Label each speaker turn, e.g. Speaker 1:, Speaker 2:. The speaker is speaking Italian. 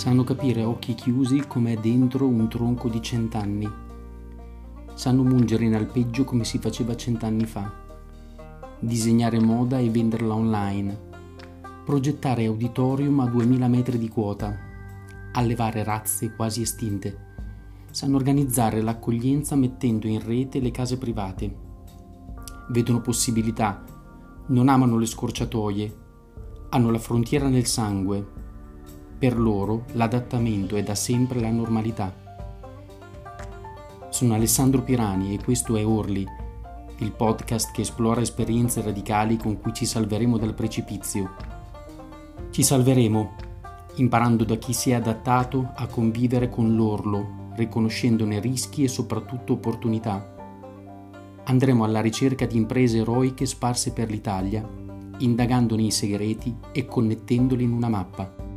Speaker 1: sanno capire a occhi chiusi com'è dentro un tronco di cent'anni. Sanno mungere in alpeggio come si faceva cent'anni fa. Disegnare moda e venderla online. Progettare auditorium a 2000 metri di quota. Allevare razze quasi estinte. Sanno organizzare l'accoglienza mettendo in rete le case private. Vedono possibilità. Non amano le scorciatoie. Hanno la frontiera nel sangue per loro l'adattamento è da sempre la normalità. Sono Alessandro Pirani e questo è Orli, il podcast che esplora esperienze radicali con cui ci salveremo dal precipizio. Ci salveremo imparando da chi si è adattato a convivere con l'orlo, riconoscendone rischi e soprattutto opportunità. Andremo alla ricerca di imprese eroiche sparse per l'Italia, indagandone i segreti e connettendoli in una mappa.